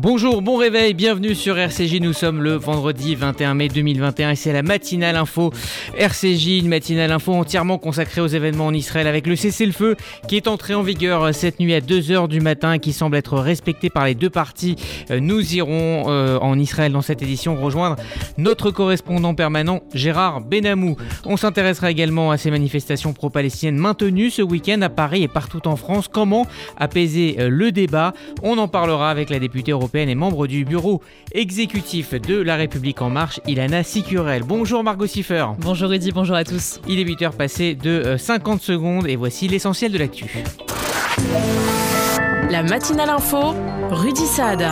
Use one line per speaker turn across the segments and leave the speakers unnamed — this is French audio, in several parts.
Bonjour, bon réveil, bienvenue sur RCJ. Nous sommes le vendredi 21 mai 2021 et c'est la matinale info RCJ, une matinale info entièrement consacrée aux événements en Israël avec le cessez-le-feu qui est entré en vigueur cette nuit à 2h du matin et qui semble être respecté par les deux parties. Nous irons euh, en Israël dans cette édition rejoindre notre correspondant permanent Gérard Benamou. On s'intéressera également à ces manifestations pro-palestiniennes maintenues ce week-end à Paris et partout en France. Comment apaiser euh, le débat? On en parlera avec la députée européenne et membre du bureau exécutif de La République En Marche, Ilana Sicurel. Bonjour Margot Siffer.
Bonjour Rudy, bonjour à tous.
Il est 8h passé de 50 euh, secondes et voici l'essentiel de l'actu.
La matinale info, Rudy Saad.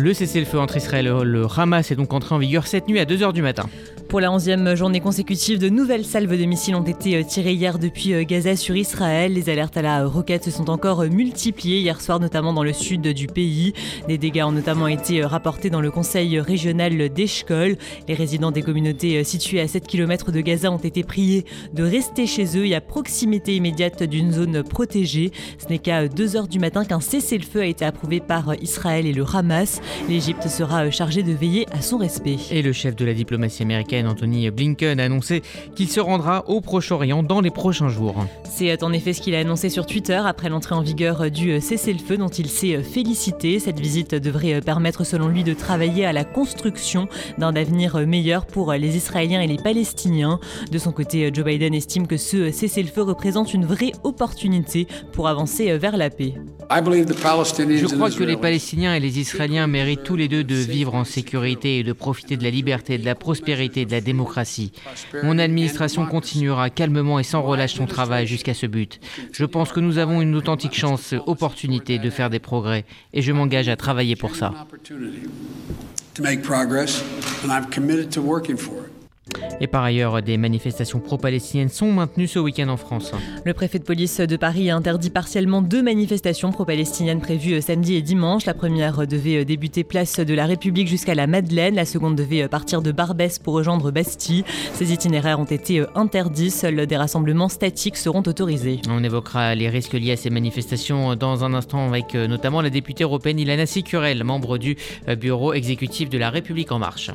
Le cessez-le-feu entre Israël et le Hamas est donc entré en vigueur cette nuit à 2h du matin.
Pour la 11e journée consécutive, de nouvelles salves de missiles ont été euh, tirées hier depuis euh, Gaza sur Israël. Les alertes à la roquette se sont encore euh, multipliées hier soir, notamment dans le sud du pays. Des dégâts ont notamment été rapportés dans le conseil régional d'Eshkol. Les résidents des communautés situées à 7 km de Gaza ont été priés de rester chez eux et à proximité immédiate d'une zone protégée. Ce n'est qu'à 2 h du matin qu'un cessez-le-feu a été approuvé par Israël et le Hamas. L'Égypte sera chargée de veiller à son respect.
Et le chef de la diplomatie américaine Anthony Blinken, a annoncé qu'il se rendra au Proche-Orient dans les prochains jours.
C'est en effet ce qu'il a annoncé sur Twitter après l'entrée en vigueur du cessez-le-feu dont il s'est félicité. Cette visite devrait permettre selon lui de travailler à la construction d'un avenir meilleur pour les Israéliens et les Palestiniens. De son côté, Joe Biden estime que ce cessez-le-feu représente une vraie opportunité pour avancer vers la paix.
Je crois que les Palestiniens et les Israéliens méritent tous les deux de vivre en sécurité et de profiter de la liberté, de la prospérité, de la démocratie. Mon administration continuera calmement et sans relâche son travail jusqu'à ce but. Je pense que nous avons une authentique chance, opportunité de faire des progrès et je m'engage à travailler pour ça. Et par ailleurs, des manifestations pro-palestiniennes sont maintenues ce week-end en France.
Le préfet de police de Paris a interdit partiellement deux manifestations pro-palestiniennes prévues samedi et dimanche. La première devait débuter place de la République jusqu'à la Madeleine. La seconde devait partir de Barbès pour rejoindre Bastille. Ces itinéraires ont été interdits. Seuls des rassemblements statiques seront autorisés.
On évoquera les risques liés à ces manifestations dans un instant avec euh, notamment la députée européenne Ilana Sicurel, membre du euh, bureau exécutif de la République en marche.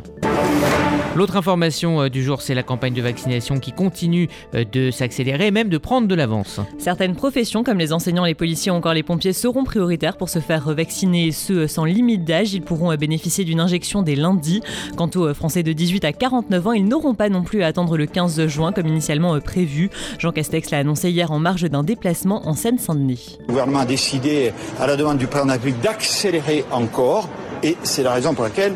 L'autre information euh, du jour, c'est la campagne de vaccination qui continue euh, de s'accélérer et même de prendre de l'avance.
Certaines professions, comme les enseignants, les policiers ou encore les pompiers, seront prioritaires pour se faire vacciner. Ceux sans limite d'âge, ils pourront bénéficier d'une injection dès lundi. Quant aux Français de 18 à 49 ans, ils n'auront pas non plus à attendre le 15 juin comme initialement prévu. Jean Castex l'a annoncé hier en marge d'un déplacement en Seine-Saint-Denis.
Le gouvernement a décidé, à la demande du président de la République, d'accélérer encore et c'est la raison pour laquelle,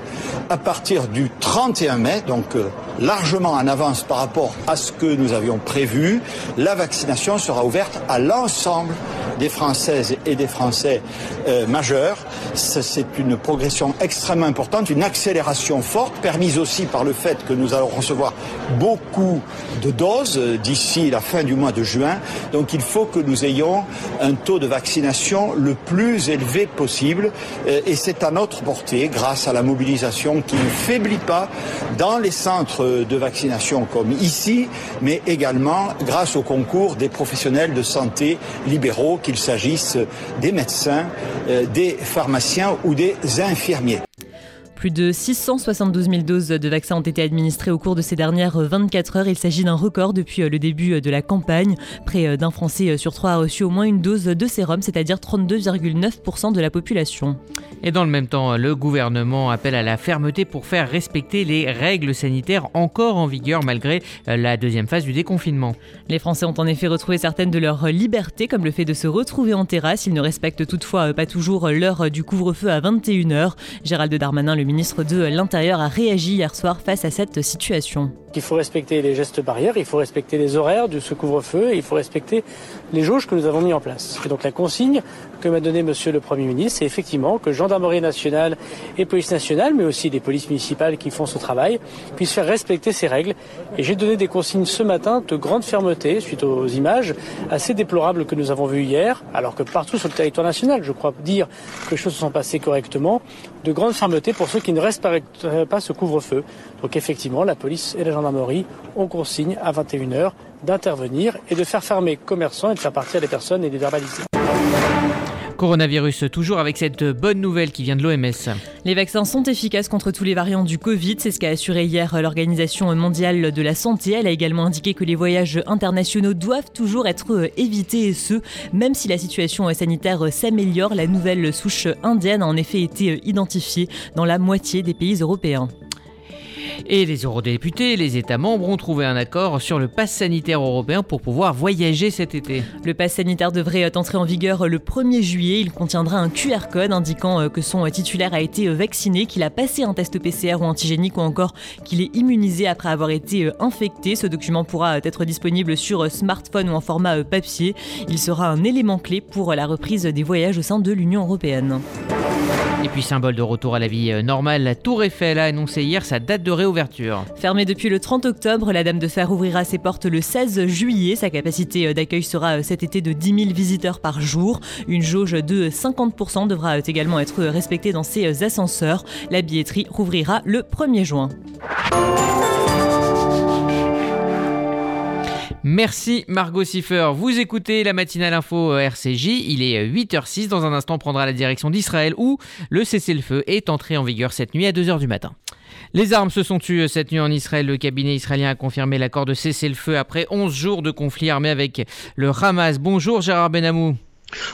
à partir du 31 mai, donc euh, largement en avance par rapport à ce que nous avions prévu, la vaccination sera ouverte à l'ensemble des Françaises et des Français euh, majeurs. C'est une progression extrêmement importante, une accélération forte, permise aussi par le fait que nous allons recevoir beaucoup de doses euh, d'ici la fin du mois de juin. Donc il faut que nous ayons un taux de vaccination le plus élevé possible et c'est à notre grâce à la mobilisation qui ne faiblit pas dans les centres de vaccination comme ici, mais également grâce au concours des professionnels de santé libéraux, qu'il s'agisse des médecins, euh, des pharmaciens ou des infirmiers.
Plus de 672 000 doses de vaccins ont été administrées au cours de ces dernières 24 heures. Il s'agit d'un record depuis le début de la campagne. Près d'un Français sur trois a reçu au moins une dose de sérum, c'est-à-dire 32,9% de la population.
Et dans le même temps, le gouvernement appelle à la fermeté pour faire respecter les règles sanitaires encore en vigueur malgré la deuxième phase du déconfinement.
Les Français ont en effet retrouvé certaines de leurs libertés, comme le fait de se retrouver en terrasse. Ils ne respectent toutefois pas toujours l'heure du couvre-feu à 21h. Gérald Darmanin, le ministre de l'Intérieur a réagi hier soir face à cette situation.
Il faut respecter les gestes barrières, il faut respecter les horaires de ce couvre-feu et il faut respecter les jauges que nous avons mis en place. Et donc la consigne que m'a donnée Monsieur le Premier ministre, c'est effectivement que gendarmerie nationale et police nationale, mais aussi des polices municipales qui font ce travail, puissent faire respecter ces règles. Et j'ai donné des consignes ce matin de grande fermeté suite aux images assez déplorables que nous avons vues hier, alors que partout sur le territoire national, je crois dire que les choses se sont passées correctement, de grande fermeté pour ceux qui ne respecteraient pas ce couvre-feu. Donc effectivement, la police et la gendarmerie ont consigne à 21h d'intervenir et de faire fermer commerçants et de faire partir les personnes et les verbaliser.
Coronavirus, toujours avec cette bonne nouvelle qui vient de l'OMS.
Les vaccins sont efficaces contre tous les variants du Covid, c'est ce qu'a assuré hier l'Organisation mondiale de la santé. Elle a également indiqué que les voyages internationaux doivent toujours être évités et ce, même si la situation sanitaire s'améliore. La nouvelle souche indienne a en effet été identifiée dans la moitié des pays européens.
Et les eurodéputés, les États membres ont trouvé un accord sur le pass sanitaire européen pour pouvoir voyager cet été.
Le pass sanitaire devrait entrer en vigueur le 1er juillet. Il contiendra un QR code indiquant euh, que son titulaire a été vacciné, qu'il a passé un test PCR ou antigénique ou encore qu'il est immunisé après avoir été euh, infecté. Ce document pourra être disponible sur smartphone ou en format euh, papier. Il sera un élément clé pour la reprise des voyages au sein de l'Union européenne.
Et puis symbole de retour à la vie euh, normale, la Tour Eiffel a annoncé hier sa date de réouverture.
Fermée depuis le 30 octobre, la Dame de Fer ouvrira ses portes le 16 juillet. Sa capacité euh, d'accueil sera euh, cet été de 10 000 visiteurs par jour. Une jauge de 50% devra également être respectée dans ses ascenseurs. La billetterie rouvrira le 1er juin.
Merci Margot Siffer. Vous écoutez la matinale info euh, RCJ. Il est 8h06. Euh, dans un instant, on prendra la direction d'Israël où le cessez-le-feu est entré en vigueur cette nuit à 2h du matin. Les armes se sont tues euh, cette nuit en Israël. Le cabinet israélien a confirmé l'accord de cessez-le-feu après 11 jours de conflit armé avec le Hamas. Bonjour Gérard Benamou.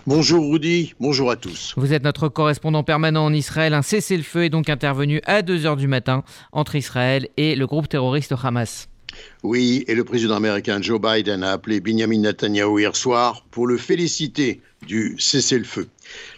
Bonjour Rudy, bonjour à tous.
Vous êtes notre correspondant permanent en Israël. Un cessez-le-feu est donc intervenu à 2h du matin entre Israël et le groupe terroriste Hamas.
Oui, et le président américain Joe Biden a appelé Benjamin Netanyahu hier soir pour le féliciter du cessez-le-feu.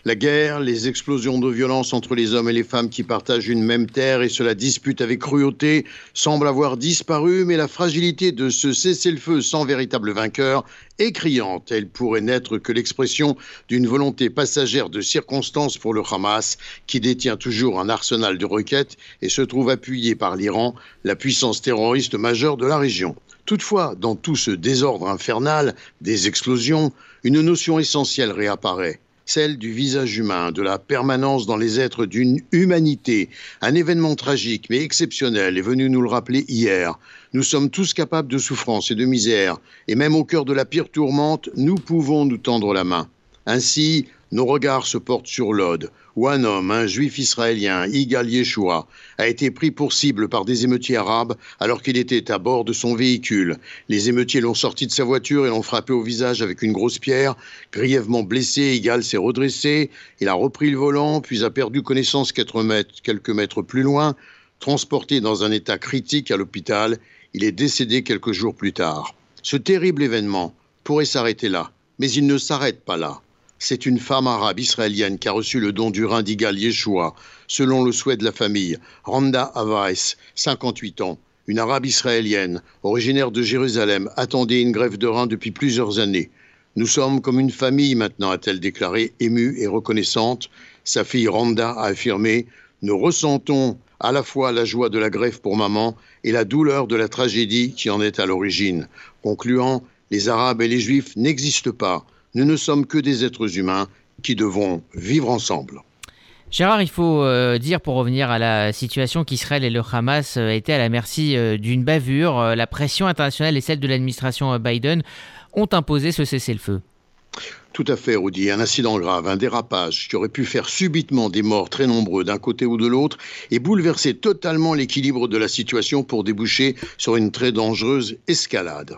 La guerre, les explosions de violence entre les hommes et les femmes qui partagent une même terre et cela dispute avec cruauté semblent avoir disparu, mais la fragilité de ce cessez-le-feu sans véritable vainqueur est criante. Elle pourrait n'être que l'expression d'une volonté passagère de circonstances pour le Hamas, qui détient toujours un arsenal de requêtes et se trouve appuyé par l'Iran, la puissance terroriste majeure de la région. Toutefois, dans tout ce désordre infernal des explosions, une notion essentielle réapparaît celle du visage humain, de la permanence dans les êtres d'une humanité. Un événement tragique mais exceptionnel est venu nous le rappeler hier. Nous sommes tous capables de souffrance et de misère, et même au cœur de la pire tourmente, nous pouvons nous tendre la main. Ainsi, nos regards se portent sur l'Ode, où un homme, un juif israélien, Igal Yeshua, a été pris pour cible par des émeutiers arabes alors qu'il était à bord de son véhicule. Les émeutiers l'ont sorti de sa voiture et l'ont frappé au visage avec une grosse pierre. Grièvement blessé, Igal s'est redressé, il a repris le volant, puis a perdu connaissance quelques mètres plus loin. Transporté dans un état critique à l'hôpital, il est décédé quelques jours plus tard. Ce terrible événement pourrait s'arrêter là, mais il ne s'arrête pas là. C'est une femme arabe israélienne qui a reçu le don du rein d'Igal Yeshua, selon le souhait de la famille. Randa Avais, 58 ans, une arabe israélienne, originaire de Jérusalem, attendait une grève de rein depuis plusieurs années. Nous sommes comme une famille maintenant, a-t-elle déclaré, émue et reconnaissante. Sa fille Randa a affirmé Nous ressentons à la fois la joie de la grève pour maman et la douleur de la tragédie qui en est à l'origine. Concluant, les Arabes et les Juifs n'existent pas. Nous ne sommes que des êtres humains qui devons vivre ensemble.
Gérard, il faut euh, dire, pour revenir à la situation qu'Israël et le Hamas euh, étaient à la merci euh, d'une bavure, la pression internationale et celle de l'administration Biden ont imposé ce cessez-le-feu.
Tout à fait, Rudy. Un incident grave, un dérapage qui aurait pu faire subitement des morts très nombreux d'un côté ou de l'autre et bouleverser totalement l'équilibre de la situation pour déboucher sur une très dangereuse escalade.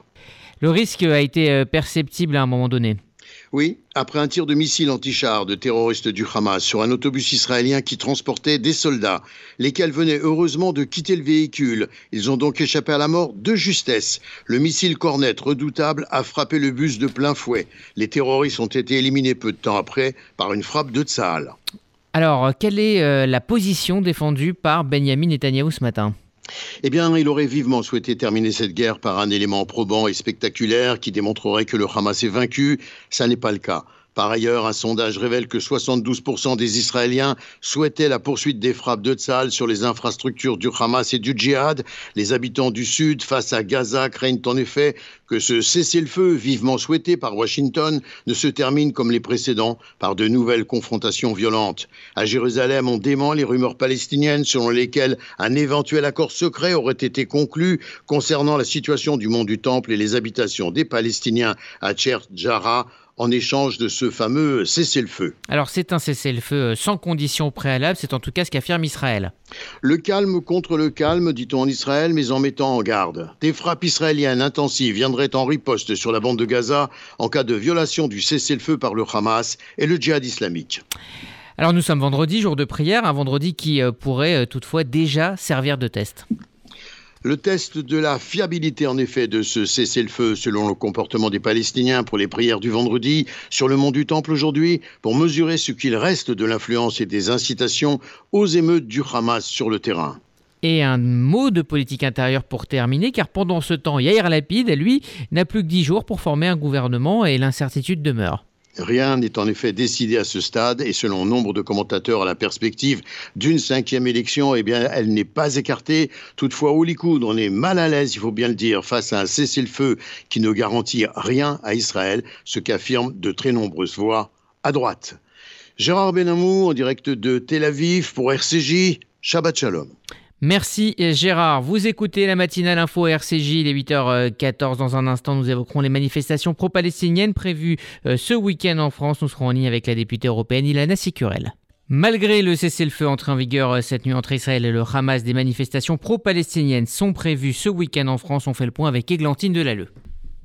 Le risque a été perceptible à un moment donné.
Oui, après un tir de missile anti-char de terroristes du Hamas sur un autobus israélien qui transportait des soldats, lesquels venaient heureusement de quitter le véhicule. Ils ont donc échappé à la mort de justesse. Le missile Cornet redoutable a frappé le bus de plein fouet. Les terroristes ont été éliminés peu de temps après par une frappe de Tsahal.
Alors, quelle est euh, la position défendue par Benjamin Netanyahu ce matin?
Eh bien, il aurait vivement souhaité terminer cette guerre par un élément probant et spectaculaire qui démontrerait que le Hamas est vaincu. Ça n'est pas le cas. Par ailleurs, un sondage révèle que 72% des Israéliens souhaitaient la poursuite des frappes de Tzal sur les infrastructures du Hamas et du djihad. Les habitants du Sud, face à Gaza, craignent en effet que ce cessez-le-feu, vivement souhaité par Washington, ne se termine comme les précédents par de nouvelles confrontations violentes. À Jérusalem, on dément les rumeurs palestiniennes selon lesquelles un éventuel accord secret aurait été conclu concernant la situation du mont du Temple et les habitations des Palestiniens à Cher Jarrah en échange de ce fameux cessez-le-feu.
Alors c'est un cessez-le-feu sans condition préalable, c'est en tout cas ce qu'affirme Israël.
Le calme contre le calme, dit-on en Israël, mais en mettant en garde. Des frappes israéliennes intensives viendraient en riposte sur la bande de Gaza en cas de violation du cessez-le-feu par le Hamas et le djihad islamique.
Alors nous sommes vendredi, jour de prière, un vendredi qui euh, pourrait euh, toutefois déjà servir de test.
Le test de la fiabilité, en effet, de ce cessez-le-feu selon le comportement des Palestiniens pour les prières du vendredi sur le mont du Temple aujourd'hui, pour mesurer ce qu'il reste de l'influence et des incitations aux émeutes du Hamas sur le terrain.
Et un mot de politique intérieure pour terminer, car pendant ce temps, Yair Lapid, lui, n'a plus que dix jours pour former un gouvernement et l'incertitude demeure.
Rien n'est en effet décidé à ce stade et selon nombre de commentateurs à la perspective d'une cinquième élection, eh bien, elle n'est pas écartée. Toutefois, au Likoud, on est mal à l'aise, il faut bien le dire, face à un cessez-le-feu qui ne garantit rien à Israël, ce qu'affirment de très nombreuses voix à droite. Gérard Benamou en direct de Tel Aviv pour RCJ. Shabbat Shalom.
Merci Gérard. Vous écoutez la matinale info RCJ, il est 8h14. Dans un instant, nous évoquerons les manifestations pro-palestiniennes prévues euh, ce week-end en France. Nous serons en ligne avec la députée européenne Ilana Sicurel. Malgré le cessez-le-feu entré en vigueur euh, cette nuit entre Israël et le Hamas, des manifestations pro-palestiniennes sont prévues ce week-end en France. On fait le point avec Églantine Delalleux.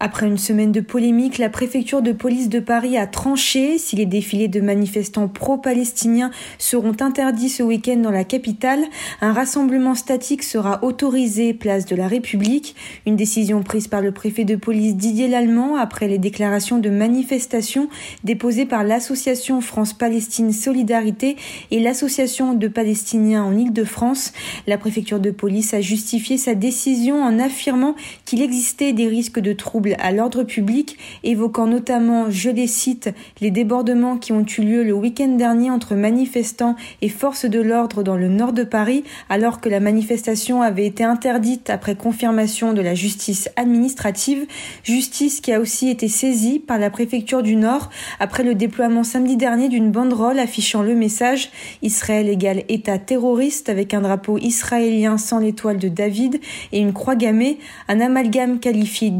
Après une semaine de polémique, la préfecture de police de Paris a tranché si les défilés de manifestants pro-palestiniens seront interdits ce week-end dans la capitale. Un rassemblement statique sera autorisé place de la République. Une décision prise par le préfet de police Didier Lallemand après les déclarations de manifestation déposées par l'association France-Palestine Solidarité et l'association de Palestiniens en Île-de-France. La préfecture de police a justifié sa décision en affirmant qu'il existait des risques de troubles à l'ordre public, évoquant notamment, je les cite, les débordements qui ont eu lieu le week-end dernier entre manifestants et forces de l'ordre dans le nord de Paris, alors que la manifestation avait été interdite après confirmation de la justice administrative, justice qui a aussi été saisie par la préfecture du Nord après le déploiement samedi dernier d'une banderole affichant le message Israël égale État terroriste avec un drapeau israélien sans l'étoile de David et une croix gammée, un amalgame qualifié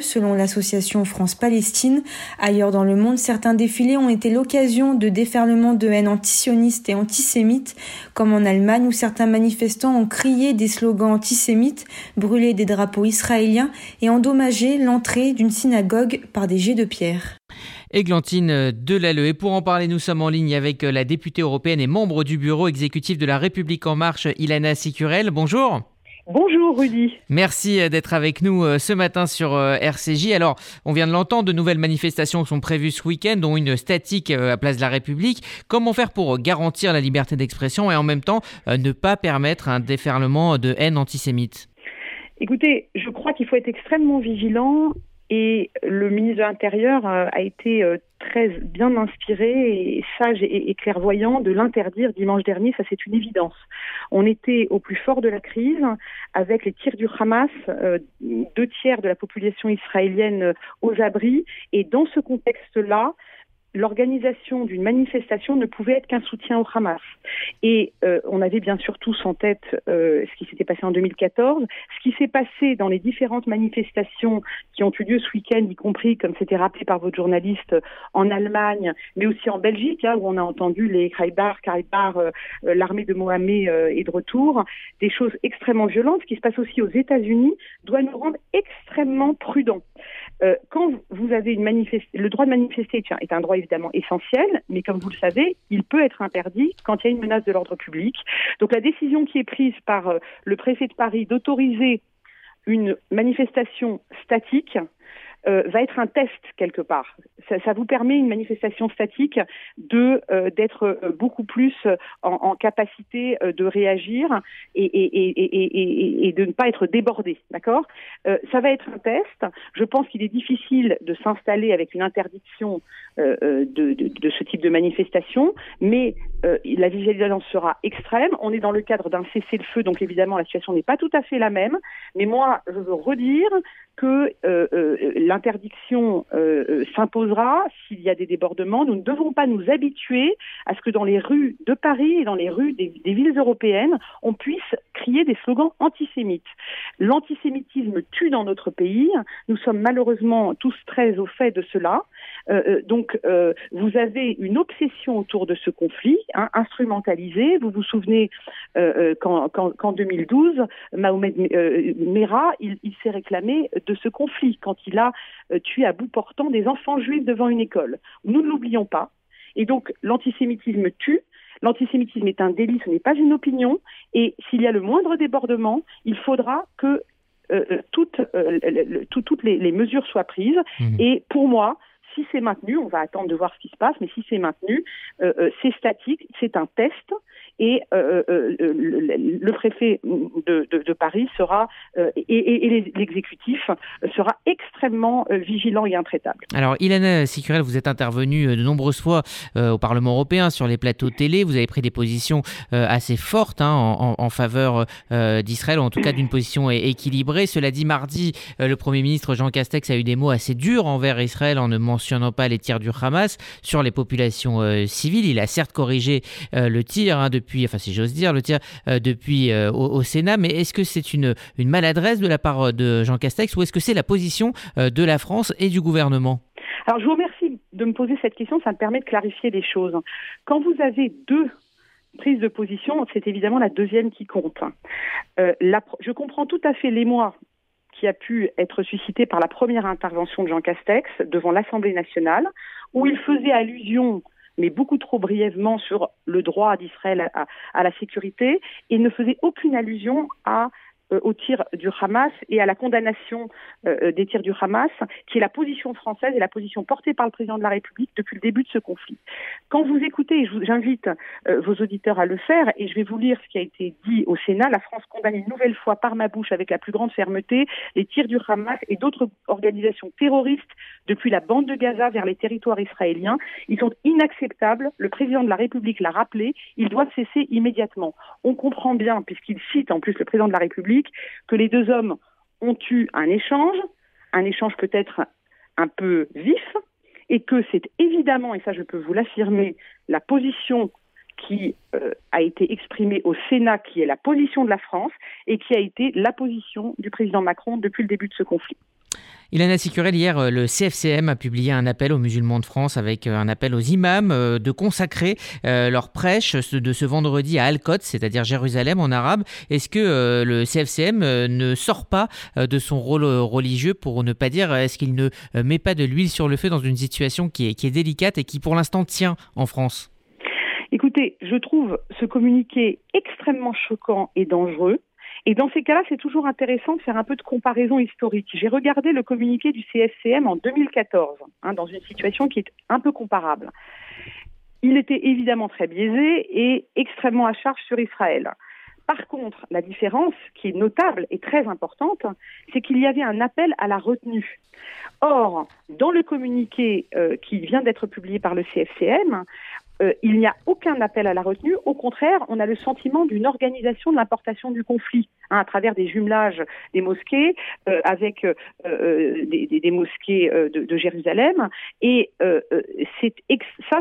selon l'association France-Palestine. Ailleurs dans le monde, certains défilés ont été l'occasion de déferlements de haine antisionistes et antisémites, comme en Allemagne où certains manifestants ont crié des slogans antisémites, brûlé des drapeaux israéliens et endommagé l'entrée d'une synagogue par des jets de pierre.
Églantine Delalleux. Et pour en parler, nous sommes en ligne avec la députée européenne et membre du bureau exécutif de la République en marche, Ilana Sicurel. Bonjour.
Bonjour Rudy.
Merci euh, d'être avec nous euh, ce matin sur euh, RCJ. Alors, on vient de l'entendre, de nouvelles manifestations sont prévues ce week-end, dont une statique à Place de la République. Comment faire pour garantir la liberté d'expression et en même temps ne pas permettre un déferlement de haine antisémite?
Écoutez, je crois qu'il faut être extrêmement vigilant et le ministre de l'Intérieur a été très bien inspiré sage et, clairvoyant de l'interdire dimanche dernier, ça c'est une évidence. On était au plus fort de la crise avec les tirs du Hamas, euh, deux tiers de la population israélienne aux abris, et dans ce contexte-là, l'organisation d'une manifestation ne pouvait être qu'un soutien au Hamas. Et euh, on avait bien sûr tous en tête euh, ce qui s'était passé en 2014, ce qui s'est passé dans les différentes manifestations qui ont eu lieu ce week-end, y compris, comme c'était rappelé par votre journaliste, en Allemagne, mais aussi en Belgique, hein, où on a entendu les Khaybar, Khaybar, euh, l'armée de Mohamed est de retour, des choses extrêmement violentes. Ce qui se passe aussi aux États-Unis doit nous rendre extrêmement prudents. quand vous avez une manifestation, le droit de manifester est un droit évidemment essentiel, mais comme vous le savez, il peut être interdit quand il y a une menace de l'ordre public. Donc la décision qui est prise par euh, le préfet de Paris d'autoriser une manifestation statique euh, va être un test quelque part. Ça, vous permet une manifestation statique de euh, d'être euh, beaucoup plus en, capacité de réagir et, et, et, de ne pas être débordé, d'accord? Ça va être un test. Je pense qu'il est difficile de s'installer avec une interdiction de, de, de, ce type de manifestation, mais la vigilance sera extrême. On est dans le cadre d'un cessez-le-feu, donc évidemment la situation n'est pas tout à fait la même. Mais moi, je veux redire que euh, euh, l'interdiction euh, s'imposera s'il y a des débordements. Nous ne devons pas nous habituer à ce que dans les rues de Paris et dans les rues des, villes européennes, on puisse crier des slogans antisémites. L'antisémitisme tue dans notre pays. Nous sommes malheureusement tous très au fait de cela. donc, vous avez une obsession autour de ce conflit, hein, instrumentalisé. Vous vous souvenez qu'en qu 2012, Mohamed Merah, il, il s'est réclamé de ce conflit quand il a euh, tué à bout portant des enfants juifs devant une école. Nous ne l'oublions pas. Et donc l'antisémitisme tue. L'antisémitisme est un délit, ce n'est pas une opinion. Et s'il y a le moindre débordement, il faudra que euh, euh, toutes, les, mesures soient prises. Mmh. Et pour moi, si c'est maintenu, on va attendre de voir ce qui se passe, mais si c'est maintenu, c'est statique, c'est un test et euh, euh, euh, le, préfet de, Paris sera et, l'exécutif sera extrêmement vigilant et intraitable.
Alors, Ilana Sicurel, vous êtes intervenue de nombreuses fois au Parlement européen sur les plateaux télé. Vous avez pris des positions assez fortes hein, en, faveur d'Israël, ou en tout cas d'une position équilibrée. Cela dit, mardi, le Premier ministre Jean Castex a eu des mots assez durs envers Israël en ne mentionnant pas les tirs du Hamas sur les populations civiles. Il a certes corrigé le tir hein, depuis enfin si j'ose dire, le tir euh, depuis euh, au, Sénat. Mais est-ce que c'est une, maladresse de la part euh, de Jean Castex ou est-ce que c'est la position de la France et du gouvernement?
Alors je vous remercie de me poser cette question, ça me permet de clarifier les choses. Quand vous avez deux prises de position, c'est évidemment la deuxième qui compte. je comprends tout à fait l'émoi qui a pu être suscité par la première intervention de Jean Castex devant l'Assemblée nationale, où il faisait allusion mais beaucoup trop brièvement sur le droit d'Israël à, à, la sécurité et ne faisait aucune allusion à euh, au tir du Hamas et à la condamnation euh, des tirs du Hamas, qui est la position française et la position portée par le président de la République depuis le début de ce conflit. Quand vous écoutez, j'invite euh, vos auditeurs à le faire, et je vais vous lire ce qui a été dit au Sénat, la France condamne une nouvelle fois par ma bouche avec la plus grande fermeté les tirs du Hamas et d'autres organisations terroristes depuis la bande de Gaza vers les territoires israéliens. Ils sont inacceptables. Le président de la République l'a rappelé. Ils doivent cesser immédiatement. On comprend bien, puisqu'il cite en plus le président de la République, que les deux hommes ont eu un échange, un échange peut-être un peu vif, et que c'est évidemment, et ça je peux vous l'affirmer, la position qui euh, a été exprimée au Sénat, qui est la position de la France, et qui a été la position du président Macron depuis le début de ce conflit.
Ilana Sicurel, hier, euh, le CFCM a publié un appel aux musulmans de France avec euh, un appel aux imams euh, de consacrer leur prêche de ce vendredi à Al-Quds, c'est-à-dire Jérusalem en arabe. Est-ce que le CFCM ne sort pas de son rôle religieux pour ne pas dire est-ce qu'il ne met pas de l'huile sur le feu dans une situation qui est, qui est délicate et qui pour l'instant tient en France?
Écoutez, je trouve ce communiqué extrêmement choquant et dangereux. Et dans ces cas-là, c'est toujours intéressant de faire un peu de comparaison historique. J'ai regardé le communiqué du CFCM en 2014, hein, dans une situation qui est un peu comparable. Il était évidemment très biaisé et extrêmement à charge sur Israël. Par contre, la différence qui est notable et très importante, c'est qu'il y avait un appel à la retenue. Or, dans le communiqué euh, qui vient d'être publié par le CFCM, euh, il n'y a aucun appel à la retenue. Au contraire, on a le sentiment d'une organisation de l'importation du conflit hein, à travers des jumelages des mosquées euh, avec euh, des, mosquées de, Jérusalem. Et ça,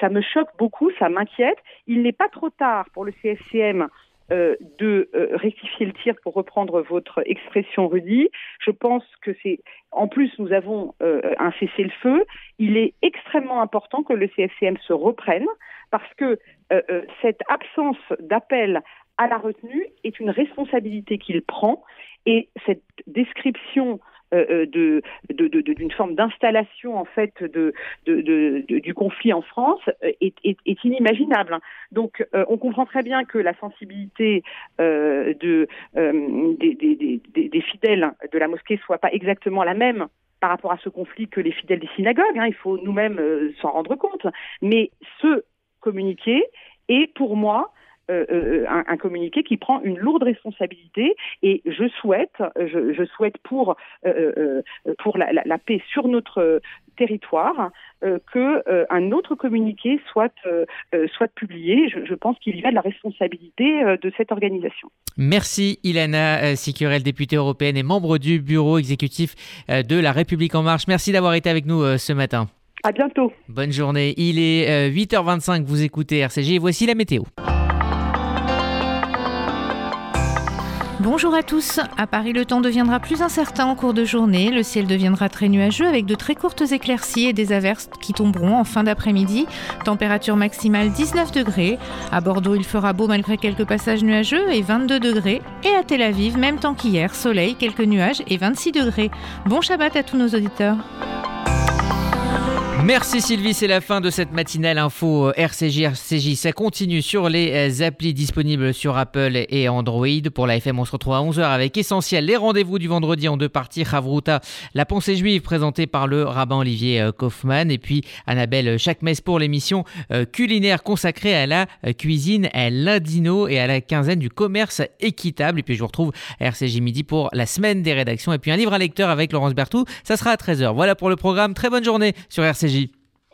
ça me choque beaucoup, ça m'inquiète. Il n'est pas trop tard pour le CFCM euh, de euh, rectifier le tir pour reprendre votre expression Rudy. Je pense que c'est en plus nous avons euh, un cessez-le-feu. Il est extrêmement important que le CFCM se reprenne parce que cette absence d'appel à la retenue est une responsabilité qu'il prend et cette description euh, euh, d'une forme d'installation en fait du conflit en France euh, est, inimaginable. Donc on comprend très bien que la sensibilité de, des, des, fidèles de la mosquée soit pas exactement la même par rapport à ce conflit que les fidèles des synagogues. Hein, il faut nous-mêmes s'en rendre compte. Mais ce communiqué est pour moi un, communiqué qui prend une lourde responsabilité. Et je souhaite, je, souhaite pour pour la, paix sur notre territoire qu'un que un autre communiqué soit soit publié. Je, je pense qu'il y va de la responsabilité de cette organisation.
Merci Ilana Sicurel, députée européenne et membre du bureau exécutif de la République en marche. Merci d'avoir été avec nous ce matin.
À bientôt.
Bonne journée. Il est 8h25, euh, vous écoutez RCG et voici la météo.
Bonjour à tous. À Paris, le temps deviendra plus incertain en cours de journée. Le ciel deviendra très nuageux avec de très courtes éclaircies et des averses qui tomberont en fin d'après-midi. Température maximale 19 degrés. À Bordeaux, il fera beau malgré quelques passages nuageux et 22 degrés. Et à Tel Aviv, même temps qu'hier, soleil, quelques nuages et 26 degrés. Bon Shabbat à tous nos auditeurs.
Merci Sylvie, c'est la fin de cette matinale info RCJ. RCJ, ça continue sur les euh, applis disponibles sur Apple et Android. Pour la FM, on se retrouve à 11h avec Essentiel, les rendez-vous du vendredi en deux parties. Ravruta, la pensée juive présentée par le rabbin Olivier euh, Kaufmann. Et puis Annabelle Chakmes pour l'émission euh, culinaire consacrée à la cuisine à l'indino et à la quinzaine du commerce équitable. Et puis je vous retrouve à RCJ midi pour la semaine des rédactions. Et puis un livre à lecteur avec Laurence Bertou, ça sera à 13h. Voilà pour le programme. Très bonne journée sur RCJ.